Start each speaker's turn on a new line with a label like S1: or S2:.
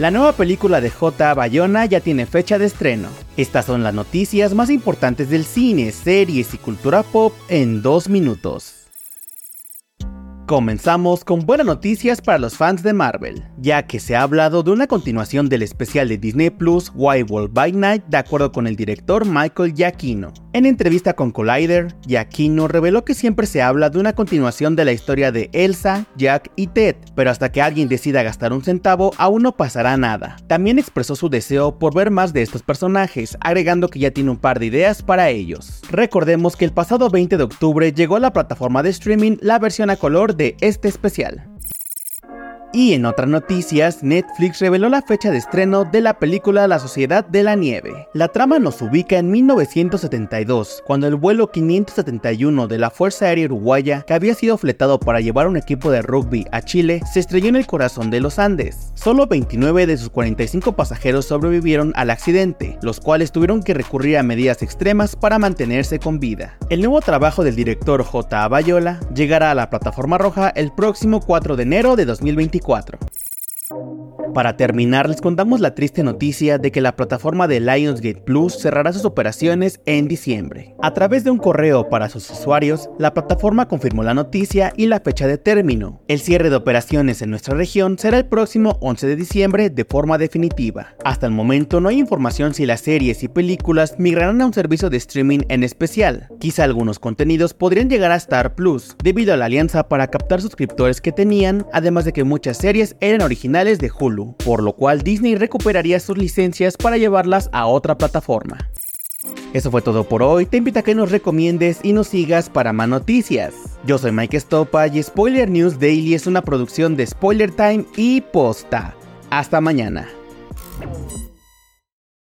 S1: La nueva película de J. Bayona ya tiene fecha de estreno. Estas son las noticias más importantes del cine, series y cultura pop en dos minutos. Comenzamos con buenas noticias para los fans de Marvel, ya que se ha hablado de una continuación del especial de Disney Plus Wild World by Night de acuerdo con el director Michael Giacchino. En entrevista con Collider, Giacchino reveló que siempre se habla de una continuación de la historia de Elsa, Jack y Ted, pero hasta que alguien decida gastar un centavo aún no pasará nada. También expresó su deseo por ver más de estos personajes, agregando que ya tiene un par de ideas para ellos. Recordemos que el pasado 20 de octubre llegó a la plataforma de streaming la versión a color este especial. Y en otras noticias, Netflix reveló la fecha de estreno de la película La Sociedad de la Nieve. La trama nos ubica en 1972, cuando el vuelo 571 de la Fuerza Aérea Uruguaya, que había sido fletado para llevar un equipo de rugby a Chile, se estrelló en el corazón de los Andes. Solo 29 de sus 45 pasajeros sobrevivieron al accidente, los cuales tuvieron que recurrir a medidas extremas para mantenerse con vida. El nuevo trabajo del director J. Bayola llegará a la plataforma roja el próximo 4 de enero de 2024. 2024. Para terminar, les contamos la triste noticia de que la plataforma de Lionsgate Plus cerrará sus operaciones en diciembre. A través de un correo para sus usuarios, la plataforma confirmó la noticia y la fecha de término. El cierre de operaciones en nuestra región será el próximo 11 de diciembre de forma definitiva. Hasta el momento no hay información si las series y películas migrarán a un servicio de streaming en especial. Quizá algunos contenidos podrían llegar a Star Plus, debido a la alianza para captar suscriptores que tenían, además de que muchas series eran originales de Hulu por lo cual Disney recuperaría sus licencias para llevarlas a otra plataforma. Eso fue todo por hoy, te invito a que nos recomiendes y nos sigas para más noticias. Yo soy Mike Stopa y Spoiler News Daily es una producción de Spoiler Time y Posta. Hasta mañana.